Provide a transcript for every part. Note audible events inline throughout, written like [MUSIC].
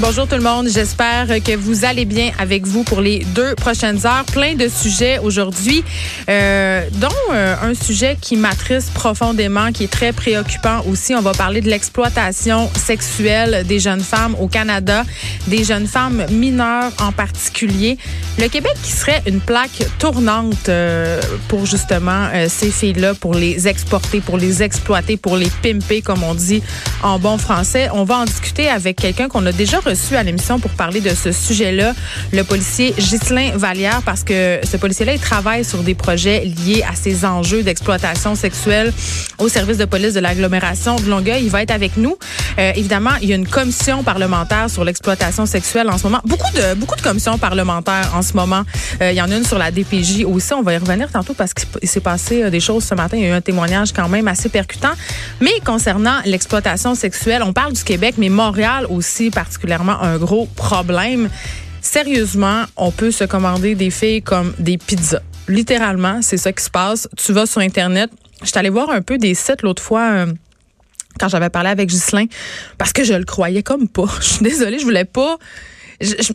Bonjour tout le monde, j'espère que vous allez bien avec vous pour les deux prochaines heures. Plein de sujets aujourd'hui, euh, dont euh, un sujet qui m'attriste profondément, qui est très préoccupant aussi. On va parler de l'exploitation sexuelle des jeunes femmes au Canada, des jeunes femmes mineures en particulier. Le Québec qui serait une plaque tournante euh, pour justement ces filles-là, pour les exporter, pour les exploiter, pour les pimper, comme on dit en bon français. On va en discuter avec quelqu'un qu'on a déjà reçu à l'émission pour parler de ce sujet-là, le policier Ghislain Vallière, parce que ce policier-là, il travaille sur des projets liés à ces enjeux d'exploitation sexuelle au service de police de l'agglomération de Longueuil. Il va être avec nous. Euh, évidemment, il y a une commission parlementaire sur l'exploitation sexuelle en ce moment. Beaucoup de beaucoup de commissions parlementaires en ce moment. Euh, il y en a une sur la DPJ aussi. On va y revenir tantôt parce qu'il s'est passé euh, des choses ce matin. Il y a eu un témoignage quand même assez percutant. Mais concernant l'exploitation sexuelle, on parle du Québec, mais Montréal aussi particulièrement un gros problème. Sérieusement, on peut se commander des filles comme des pizzas. Littéralement, c'est ça qui se passe. Tu vas sur Internet. Je suis allée voir un peu des sites l'autre fois. Euh, quand j'avais parlé avec Ghislain, parce que je le croyais comme pas. [LAUGHS] Je suis désolée, je voulais pas. Je,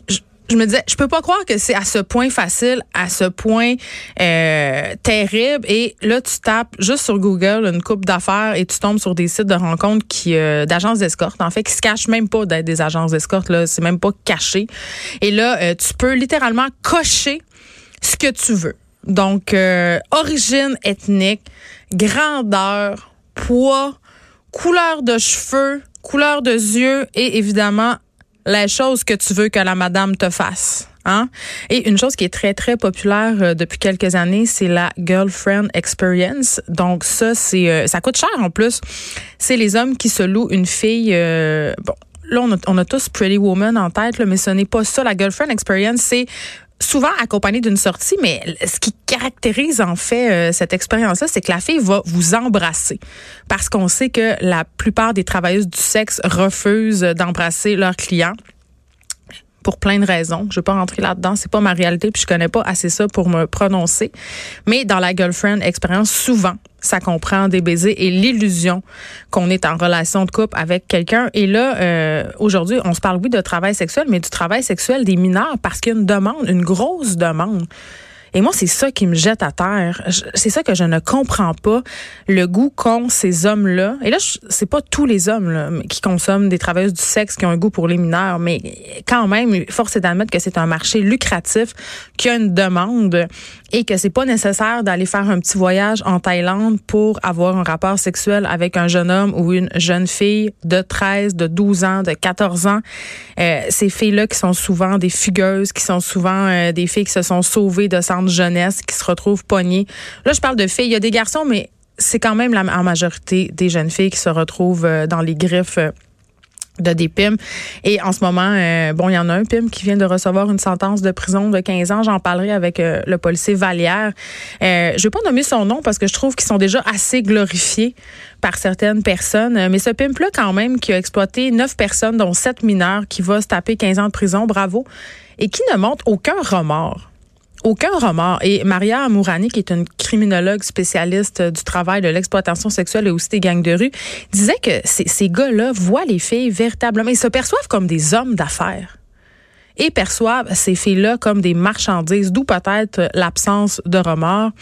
je me disais, je peux pas croire que c'est à ce point facile, à ce point euh, terrible. Et là, tu tapes juste sur Google une coupe d'affaires et tu tombes sur des sites de rencontres qui euh, d'agences d'escorte, en fait, qui se cachent même pas d'être des agences d'escorte. Là, c'est même pas caché. Et là, euh, tu peux littéralement cocher ce que tu veux. Donc, euh, origine ethnique, grandeur, poids, couleur de cheveux, couleur de yeux et évidemment les choses que tu veux que la madame te fasse. Hein? Et une chose qui est très, très populaire euh, depuis quelques années, c'est la girlfriend experience. Donc ça, c'est euh, ça coûte cher en plus. C'est les hommes qui se louent une fille. Euh, bon, là, on a, on a, tous Pretty Woman en tête, là, mais ce n'est pas ça. La girlfriend experience, c'est souvent accompagné d'une sortie, mais ce qui caractérise en fait euh, cette expérience-là, c'est que la fille va vous embrasser. Parce qu'on sait que la plupart des travailleuses du sexe refusent d'embrasser leurs clients pour plein de raisons. Je vais pas rentrer là-dedans, c'est pas ma réalité, puis je connais pas assez ça pour me prononcer. Mais dans la girlfriend expérience, souvent, ça comprend des baisers et l'illusion qu'on est en relation de couple avec quelqu'un. Et là, euh, aujourd'hui, on se parle oui de travail sexuel, mais du travail sexuel des mineurs parce qu'il y a une demande, une grosse demande. Et moi, c'est ça qui me jette à terre. C'est ça que je ne comprends pas. Le goût qu'ont ces hommes-là. Et là, c'est pas tous les hommes là, qui consomment des travailleuses du sexe qui ont un goût pour les mineurs, mais quand même, force est d'admettre que c'est un marché lucratif, qui a une demande et que c'est pas nécessaire d'aller faire un petit voyage en Thaïlande pour avoir un rapport sexuel avec un jeune homme ou une jeune fille de 13, de 12 ans, de 14 ans. Euh, ces filles-là qui sont souvent des fugueuses, qui sont souvent euh, des filles qui se sont sauvées de centres jeunesse qui se retrouvent poignées. Là, je parle de filles. Il y a des garçons, mais c'est quand même la majorité des jeunes filles qui se retrouvent euh, dans les griffes de des PIM. Et en ce moment, euh, bon, il y en a un PIM qui vient de recevoir une sentence de prison de 15 ans. J'en parlerai avec le policier Vallière. Euh, je vais pas nommer son nom parce que je trouve qu'ils sont déjà assez glorifiés par certaines personnes. Mais ce PIM-là, quand même, qui a exploité neuf personnes, dont sept mineurs, qui va se taper 15 ans de prison, bravo, et qui ne montre aucun remords aucun remords. Et Maria Amourani, qui est une criminologue spécialiste du travail de l'exploitation sexuelle et aussi des gangs de rue, disait que ces, ces gars-là voient les filles véritablement, ils se perçoivent comme des hommes d'affaires et perçoivent ces filles-là comme des marchandises, d'où peut-être l'absence de remords.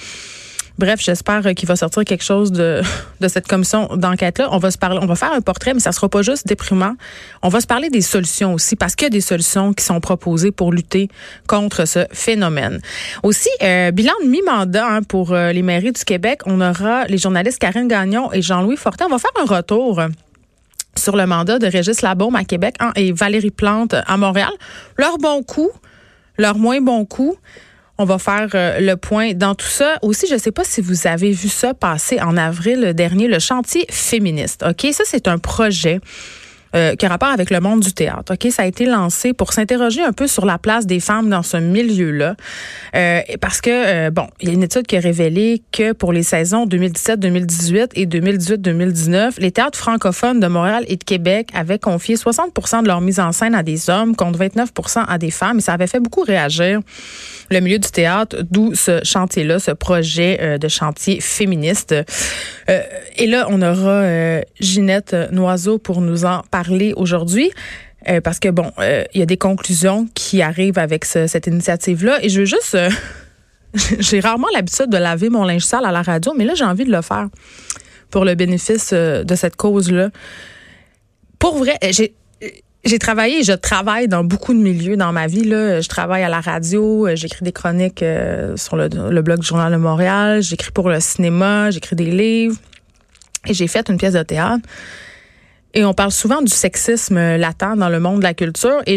Bref, j'espère qu'il va sortir quelque chose de, cette commission d'enquête-là. On va faire un portrait, mais ça sera pas juste déprimant. On va se parler des solutions aussi, parce qu'il y a des solutions qui sont proposées pour lutter contre ce phénomène. Aussi, euh, bilan de mi-mandat hein, pour euh, les mairies du Québec. On aura les journalistes Karine Gagnon et Jean-Louis Fortin. On va faire un retour sur le mandat de Régis Labaume à Québec hein, et Valérie Plante à Montréal. Leur bon coup, leur moins bon coup. On va faire euh, le point dans tout ça. Aussi, je ne sais pas si vous avez vu ça passer en avril dernier, le chantier féministe. OK, ça c'est un projet euh, qui a rapport avec le monde du théâtre. Ok, ça a été lancé pour s'interroger un peu sur la place des femmes dans ce milieu-là, euh, parce que euh, bon, il y a une étude qui a révélé que pour les saisons 2017-2018 et 2018-2019, les théâtres francophones de Montréal et de Québec avaient confié 60% de leur mise en scène à des hommes contre 29% à des femmes, et ça avait fait beaucoup réagir le milieu du théâtre, d'où ce chantier-là, ce projet euh, de chantier féministe. et là, on aura Ginette Noiseau pour nous en parler aujourd'hui. Euh, parce que bon, euh, il y a des conclusions qui arrivent avec cette initiative-là. Et je veux juste, euh, [LAUGHS] j'ai rarement l'habitude de laver mon linge sale à la radio, mais là j'ai envie de le faire pour le bénéfice de cette cause-là. Pour vrai, j'ai travaillé, je travaille dans beaucoup de milieux dans ma vie. Là. Je travaille à la radio, j'écris des chroniques sur le, le, blog du Journal de Montréal, j'écris pour le cinéma, j'écris des livres. Et j'ai fait une pièce de théâtre. Et on parle souvent du sexisme latent dans le monde de la culture. Et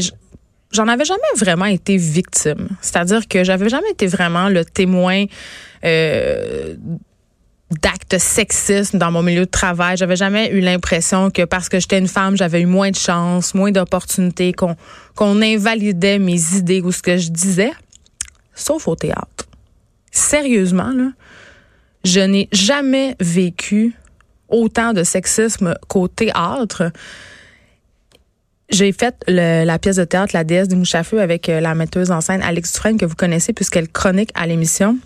j'en avais jamais vraiment été victime. C'est-à-dire que j'avais jamais été vraiment le témoin euh, d'actes sexistes dans mon milieu de travail. J'avais jamais eu l'impression que parce que j'étais une femme, j'avais eu moins de chance, moins d'opportunités, qu'on qu'on invalidait mes idées ou ce que je disais, sauf au théâtre. Sérieusement, là, je n'ai jamais vécu autant de sexisme qu'au théâtre. J'ai fait la pièce de théâtre La déesse du mouche avec euh, la metteuse en scène Alex Dufresne que vous connaissez puisqu'elle chronique à l'émission.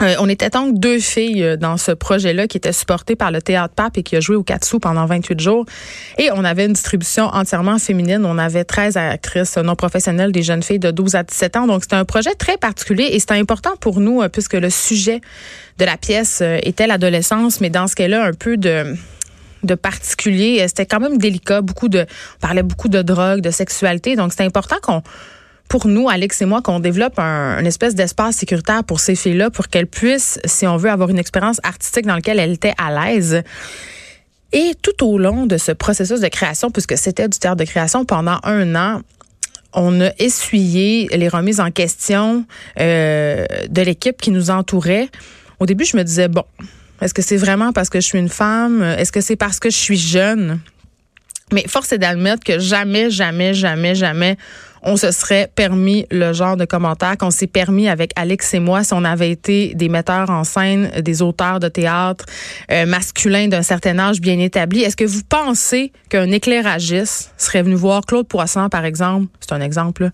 Euh, on était donc deux filles euh, dans ce projet-là qui était supporté par le Théâtre Pape et qui a joué au Katsu pendant 28 jours. Et on avait une distribution entièrement féminine. On avait 13 actrices non professionnelles, des jeunes filles de 12 à 17 ans. Donc, c'était un projet très particulier et c'était important pour nous euh, puisque le sujet de la pièce était l'adolescence, mais dans ce cas-là, un peu de de particulier. C'était quand même délicat. Beaucoup de, on parlait beaucoup de drogue, de sexualité. Donc, c'était important qu'on pour nous, Alex et moi, qu'on développe un, espèce d'espace sécuritaire pour ces filles-là, pour qu'elles puissent, si on veut, avoir une expérience artistique dans laquelle elles étaient à l'aise. Et tout au long de ce processus de création, puisque c'était du théâtre de création pendant un an, on a essuyé les remises en question euh, de l'équipe qui nous entourait. Au début, je me disais, bon, est-ce que c'est vraiment parce que je suis une femme? Est-ce que c'est parce que je suis jeune? Mais force est d'admettre que jamais, jamais, jamais, jamais on se serait permis le genre de commentaires qu'on s'est permis avec Alex et moi si on avait été des metteurs en scène, des auteurs de théâtre euh, masculins d'un certain âge bien établi. Est-ce que vous pensez qu'un éclairagiste serait venu voir Claude Poisson, par exemple, c'est un exemple,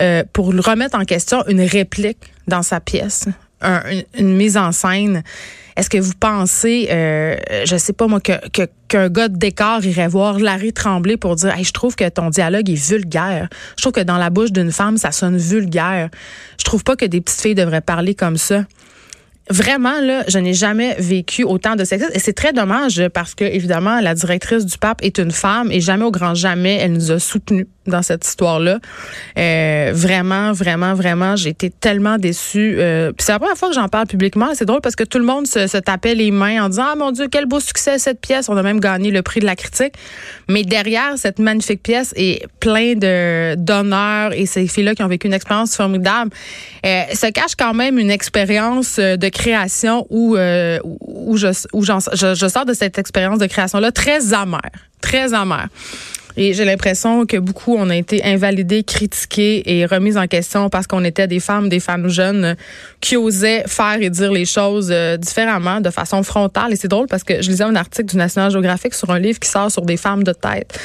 euh, pour remettre en question une réplique dans sa pièce, une mise en scène? Est-ce que vous pensez, euh, je sais pas moi, que, qu'un gars de décor irait voir Larry Tremblay pour dire hey, je trouve que ton dialogue est vulgaire. Je trouve que dans la bouche d'une femme, ça sonne vulgaire. Je trouve pas que des petites filles devraient parler comme ça vraiment, là, je n'ai jamais vécu autant de sexisme. Et c'est très dommage parce que, évidemment, la directrice du pape est une femme et jamais au grand jamais, elle nous a soutenus dans cette histoire-là. Euh, vraiment, vraiment, vraiment, j'ai été tellement déçue. Euh, puis c'est la première fois que j'en parle publiquement. C'est drôle parce que tout le monde se, se, tapait les mains en disant, ah mon Dieu, quel beau succès cette pièce. On a même gagné le prix de la critique. Mais derrière cette magnifique pièce est plein de d'honneur et ces filles-là qui ont vécu une expérience formidable, euh, se cache quand même une expérience de création où, euh, où, je, où je, je, sors de cette expérience de création-là très amère, très amère. Et j'ai l'impression que beaucoup on a été invalidés, critiqués et remis en question parce qu'on était des femmes, des femmes jeunes qui osaient faire et dire les choses euh, différemment, de façon frontale. Et c'est drôle parce que je lisais un article du National Geographic sur un livre qui sort sur des femmes de tête.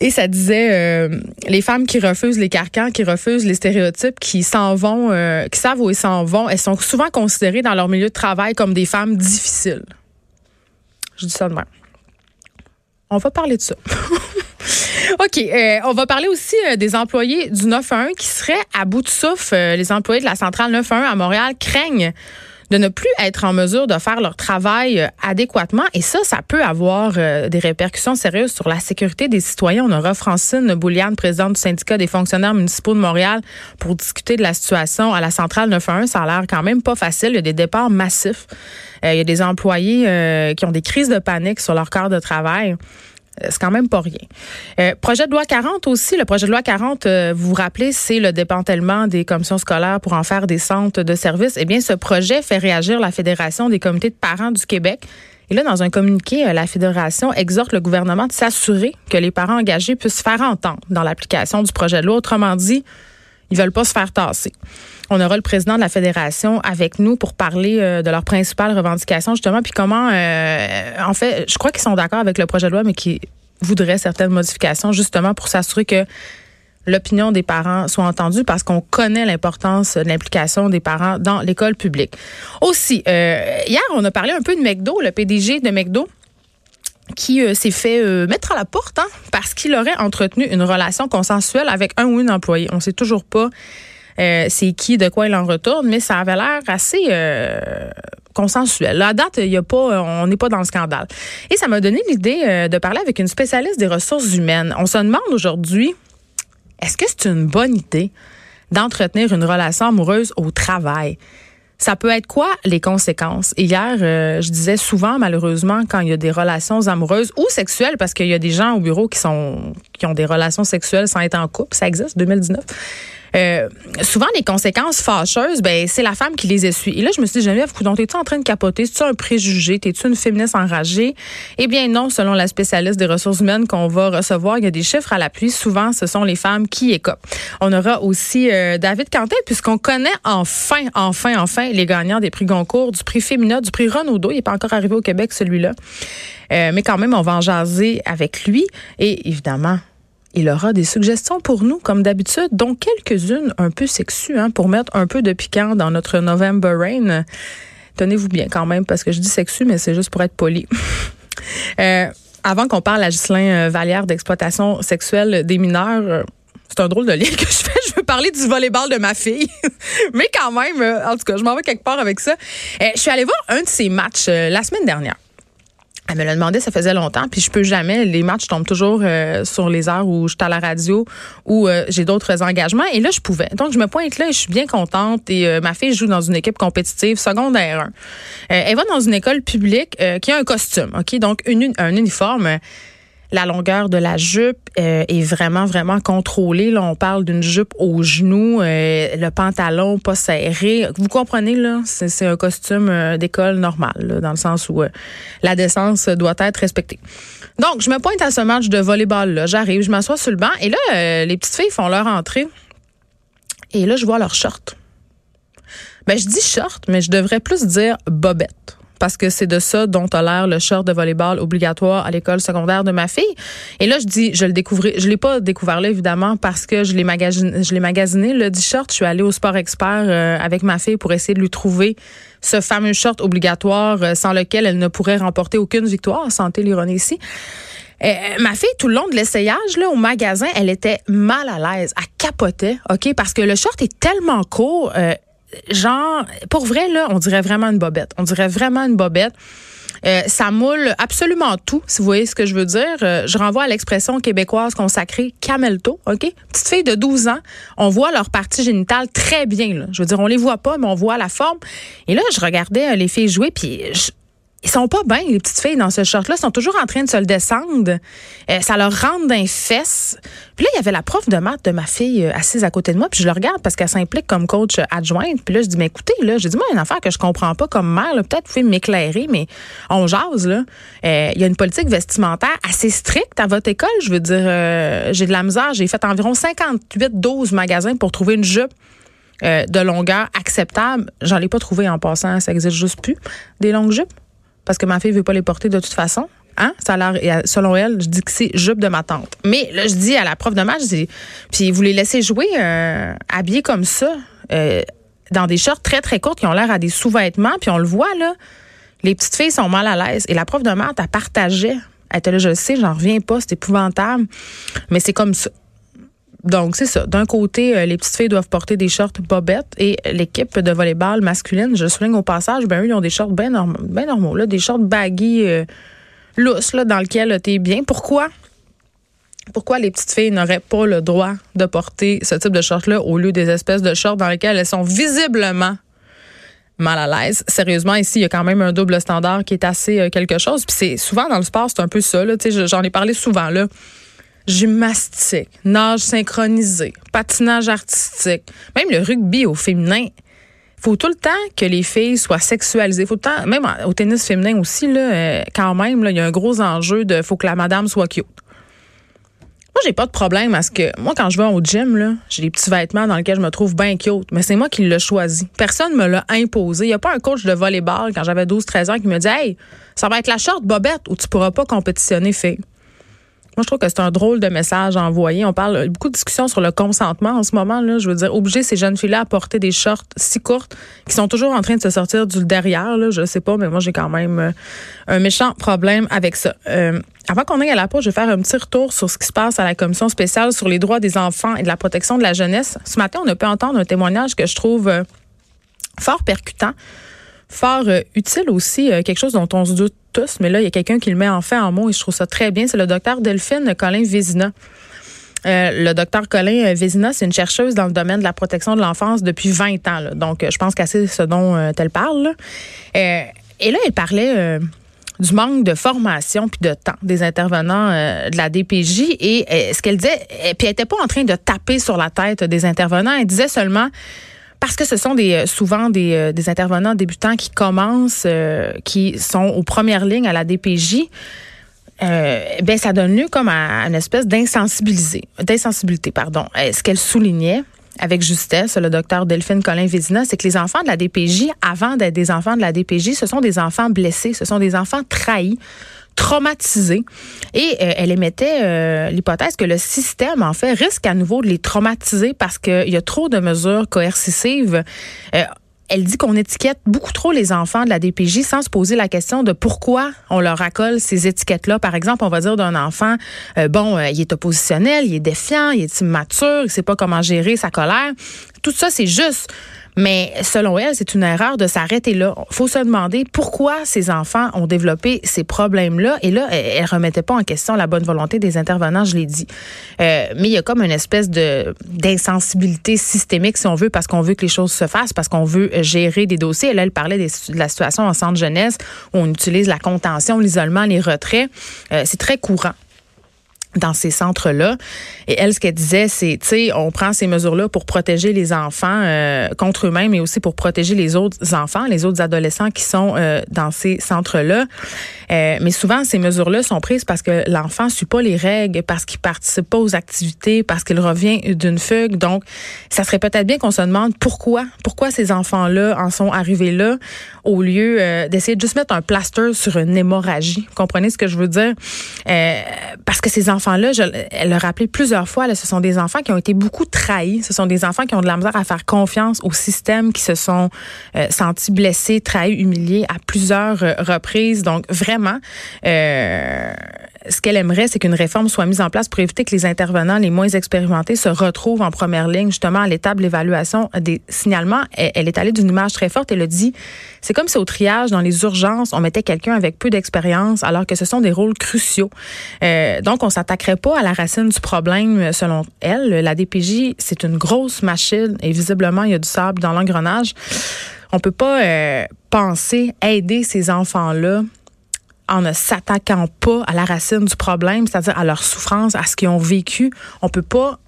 Et ça disait euh, les femmes qui refusent les carcans, qui refusent les stéréotypes, qui s'en vont, euh, qui savent où ils s'en vont, elles sont souvent considérées dans leur milieu de travail comme des femmes difficiles. Je dis ça de même. On va parler de ça. [LAUGHS] OK. Euh, on va parler aussi des employés du 911 qui seraient à bout de souffle. les employés de la centrale 911 à Montréal craignent de ne plus être en mesure de faire leur travail euh, adéquatement. Et ça, ça peut avoir euh, des répercussions sérieuses sur la sécurité des citoyens. On aura Francine Bouliane, présidente du syndicat des fonctionnaires municipaux de Montréal, pour discuter de la situation à la centrale 911. Ça a l'air quand même pas facile. Il y a des départs massifs. Euh, il y a des employés qui ont des crises de panique sur leur corps de travail. Euh, c'est quand même pas rien. Euh, projet de loi 40 aussi, le projet de loi 40, euh, vous vous rappelez, c'est le démantèlement des commissions scolaires pour en faire des centres de services. Eh bien, ce projet fait réagir la Fédération des comités de parents du Québec. Et là, dans un communiqué, la Fédération exhorte le gouvernement de s'assurer que les parents engagés puissent faire entendre dans l'application du projet de loi. Autrement dit, ils veulent pas se faire tasser. On aura le président de la fédération avec nous pour parler euh, de leurs principales revendications justement, puis comment, euh, en fait, je crois qu'ils sont d'accord avec le projet de loi, mais qui voudraient certaines modifications justement pour s'assurer que l'opinion des parents soit entendue parce qu'on connaît l'importance de l'implication des parents dans l'école publique. Aussi, euh, hier, on a parlé un peu de McDo, le PDG de McDo qui euh, s'est fait euh, mettre à la porte hein, parce qu'il aurait entretenu une relation consensuelle avec un ou une employée. On sait toujours pas euh, c'est qui, de quoi il en retourne, mais ça avait l'air assez consensuel. À date, il y a pas, on n'est pas dans le scandale. Et ça m'a donné l'idée de parler avec une spécialiste des ressources humaines. On se demande aujourd'hui, est-ce que c'est une bonne idée d'entretenir une relation amoureuse au travail? Ça peut être quoi les conséquences? Hier, euh, je disais souvent, malheureusement, quand il y a des relations amoureuses ou sexuelles, parce qu'il y a des gens au bureau qui sont qui ont des relations sexuelles sans être en couple, ça existe, 2019. Euh, souvent, les conséquences fâcheuses, ben, c'est la femme qui les essuie. Et là, je me suis dit, Geneviève, t'es-tu en train de capoter? C'est-tu un préjugé? T'es-tu une féministe enragée? Eh bien, non, selon la spécialiste des ressources humaines qu'on va recevoir, il y a des chiffres à l'appui. Souvent, ce sont les femmes qui écopent. On aura aussi euh, David Cantel, puisqu'on connaît enfin, enfin, enfin les gagnants des prix Goncourt, du prix Féminin, du prix Renaudot. Il n'est pas encore arrivé au Québec, celui-là. Euh, mais quand même, on va en jaser avec lui. Et évidemment, il aura des suggestions pour nous, comme d'habitude, dont quelques-unes un peu sexues, hein, pour mettre un peu de piquant dans notre November Rain. Tenez-vous bien quand même, parce que je dis sexu, mais c'est juste pour être poli. [LAUGHS] euh, avant qu'on parle à Ghislain euh, Vallière d'exploitation sexuelle des mineurs, euh, c'est un drôle de lien que je fais. [LAUGHS] Je veux parler du volleyball de ma fille. [LAUGHS] Mais quand même, en tout cas, je m'en vais quelque part avec ça. je suis allée voir un de ses matchs la semaine dernière. Elle me l'a demandé, ça faisait longtemps, puis je peux jamais. Les matchs tombent toujours euh, sur les heures où je suis à la radio ou euh, j'ai d'autres engagements. Et là, je pouvais. Donc, je me pointe là et je suis bien contente. Et euh, ma fille joue dans une équipe compétitive secondaire 1. elle va dans une école publique qui a un costume, ok, donc un uniforme la longueur de la jupe euh, est vraiment, vraiment contrôlée. Là, on parle d'une jupe au genou, euh, le pantalon pas serré. Vous comprenez, là, c'est un costume euh, d'école normal, dans le sens où la décence doit être respectée. Donc, je me pointe à ce match de volleyball-là. J'arrive, je m'assois sur le banc, et là, les petites filles font leur entrée. Et là, je vois leur short. Ben, je dis short, mais je devrais plus dire bobette parce que c'est de ça dont a l'air le short de volleyball obligatoire à l'école secondaire de ma fille. Et là, je dis, je le découvrais, je l'ai pas découvert là évidemment parce que je l'ai magasiné, le dit short. Je suis allée au Sport Expert euh, avec ma fille pour essayer de lui trouver ce fameux short obligatoire euh, sans lequel elle ne pourrait remporter aucune victoire. Santé l'ironie ici. Euh, ma fille, tout le long de l'essayage, là, au magasin, elle était mal à l'aise. Elle capotait, OK? Parce que le short est tellement court, genre, pour vrai, là, on dirait vraiment une bobette. On dirait vraiment une bobette. Euh, ça moule absolument tout, si vous voyez ce que je veux dire. Euh, je renvoie à l'expression québécoise consacrée camelto, OK? Petite fille de 12 ans, on voit leur partie génitale très bien. Là. Je veux dire, on les voit pas, mais on voit la forme. Et là, je regardais euh, les filles jouer, puis ils sont pas bien, les petites filles, dans ce short-là. Ils sont toujours en train de se le descendre. Euh, ça leur rentre d'un fesses. Puis là, il y avait la prof de maths de ma fille euh, assise à côté de moi. Puis je le regarde parce qu'elle s'implique comme coach adjointe. Puis là, je dis, mais écoutez, là, j'ai dit, moi, une affaire que je comprends pas comme mère. Peut-être vous pouvez m'éclairer, mais on jase, là. Euh, il y a une politique vestimentaire assez stricte à votre école. Je veux dire, j'ai de la misère. J'ai fait environ 58, 12 magasins pour trouver une jupe. de longueur acceptable. J'en ai pas trouvé en passant, ça existe juste plus. Des longues jupes? Parce que ma fille veut pas les porter de toute façon. Hein? Ça a l'air, selon elle, je dis que c'est jupe de ma tante. Mais là, je dis à la prof de match, je dis, puis vous les laissez jouer euh, habillés comme ça, euh, dans des shorts très, très courts qui ont l'air à des sous-vêtements, puis on le voit, là, les petites filles sont mal à l'aise. Et la prof de maths, elle partageait. Elle était là, je le sais, j'en reviens pas, c'est épouvantable. Mais c'est comme ça. Donc, c'est ça. D'un côté, euh, les petites filles doivent porter des shorts bobettes et l'équipe de volleyball masculine, je souligne au passage, ben eux, ils ont des shorts bien normaux, des shorts baggy euh, lousses, dans lesquels tu es bien. Pourquoi? Pourquoi les petites filles n'auraient pas le droit de porter ce type de shorts-là au lieu des espèces de shorts dans lesquels elles sont visiblement mal à l'aise? Sérieusement, ici, il y a quand même un double standard qui est assez euh, quelque chose. Puis c'est souvent dans le sport, c'est un peu ça. J'en ai parlé souvent là gymnastique, nage synchronisé, patinage artistique, même le rugby au féminin. Faut tout le temps que les filles soient sexualisées. Faut tout le temps, même au tennis féminin aussi là, euh, quand même il y a un gros enjeu de faut que la madame soit cute. Moi, j'ai pas de problème parce que moi, quand je vais au gym, j'ai des petits vêtements dans lesquels je me trouve bien cute, mais c'est moi qui l'ai choisi. Personne me l'a imposé. Il y a pas un coach de volleyball quand j'avais 12-13 ans qui me dit Hey, ça va être la short bobette où tu pourras pas compétitionner, fille. Moi, je trouve que c'est un drôle de message envoyé. On parle beaucoup de discussions sur le consentement en ce moment. Là, je veux dire, obliger ces jeunes filles-là à porter des shorts si courtes qui sont toujours en train de se sortir du derrière. Là, je sais pas, mais moi, j'ai quand même euh, un méchant problème avec ça. Euh, avant qu'on aille à la pause, je vais faire un petit retour sur ce qui se passe à la commission spéciale sur les droits des enfants et de la protection de la jeunesse. Ce matin, on a pu entendre un témoignage que je trouve euh, fort percutant, fort utile aussi, quelque chose dont on se doute mais là, il y a quelqu'un qui le met en fait en mots et je trouve ça très bien. C'est le docteur Delphine Colin Vézina. Euh, le docteur Colin Vézina, c'est une chercheuse dans le domaine de la protection de l'enfance depuis 20 ans. Donc, je pense qu'elle ce dont euh, elle parle. Euh, et là, elle parlait du manque de formation puis de temps des intervenants de la DPJ. Et ce qu'elle disait, puis elle n'était pas en train de taper sur la tête des intervenants. Elle disait seulement parce que ce sont euh, souvent des, euh, des intervenants débutants qui commencent, euh, qui sont aux premières lignes à la DPJ. ben ça donne lieu comme à, une espèce d'insensibilité, pardon. Ce qu'elle soulignait avec justesse, le docteur Delphine Colin Vézina, c'est que les enfants de la DPJ, avant d'être des enfants de la DPJ, ce sont des enfants blessés, ce sont des enfants trahis, traumatisés. Et euh, elle émettait euh, l'hypothèse que le système, en fait, risque à nouveau de les traumatiser parce qu'il y a trop de mesures coercitives. Euh, elle dit qu'on étiquette beaucoup trop les enfants de la DPJ sans se poser la question de pourquoi on leur accole ces étiquettes-là. Par exemple, on va dire d'un enfant, bon, il est oppositionnel, il est défiant, il est immature, il sait pas comment gérer sa colère. Tout ça, c'est juste. Mais selon elle, c'est une erreur de s'arrêter là. Faut se demander pourquoi ces enfants ont développé ces problèmes-là. Et là, elle ne remettait pas en question la bonne volonté des intervenants, je l'ai dit. Euh, mais il y a comme une espèce de d'insensibilité systémique, si on veut, parce qu'on veut que les choses se fassent, parce qu'on veut gérer des dossiers. Et là, elle parlait de la situation en centre jeunesse où on utilise la contention, l'isolement, les retraits. Euh, c'est très courant dans ces centres-là. Et elle, ce qu'elle disait, c'est, tu sais, on prend ces mesures-là pour protéger les enfants euh, contre eux-mêmes, mais aussi pour protéger les autres enfants, les autres adolescents qui sont euh, dans ces centres-là. Euh, mais souvent, ces mesures-là sont prises parce que l'enfant suit pas les règles, parce qu'il participe pas aux activités, parce qu'il revient d'une fugue. Donc, ça serait peut-être bien qu'on se demande pourquoi, pourquoi ces enfants-là en sont arrivés là, au lieu d'essayer de juste mettre un plaster sur une hémorragie. Comprenez ce que je veux dire? parce que ces enfants enfants-là, elle l'a rappelé plusieurs fois, ce sont des enfants qui ont été beaucoup trahis. Ce sont des enfants qui ont de la misère à faire confiance au système, qui se sont euh, sentis blessés, trahis, humiliés à plusieurs euh, reprises. Donc, vraiment, euh, ce qu'elle aimerait, c'est qu'une réforme soit mise en place pour éviter que les intervenants les moins expérimentés se retrouvent en première ligne, justement, à l'étape de l'évaluation des signalements. Elle, est allée d'une image très forte. Elle a dit, c'est comme si au triage, dans les urgences, on mettait quelqu'un avec peu d'expérience, alors que ce sont des rôles cruciaux. Euh, donc, on s'attaquerait pas à la racine du problème, selon elle. La DPJ, c'est une grosse machine et visiblement, il y a du sable dans l'engrenage. On peut pas euh, penser aider ces enfants-là en ne s'attaquant pas à la racine du problème, c'est-à-dire à leur souffrance, à ce qu'ils ont vécu. On peut pas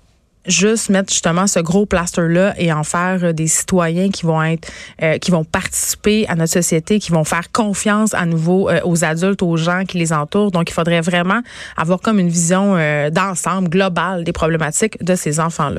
juste mettre justement ce gros plaster-là et en faire des citoyens qui vont être, euh, qui vont participer à notre société, qui vont faire confiance à nouveau euh, aux adultes, aux gens qui les entourent. Donc, il faudrait vraiment avoir comme une vision euh, d'ensemble globale des problématiques de ces enfants-là.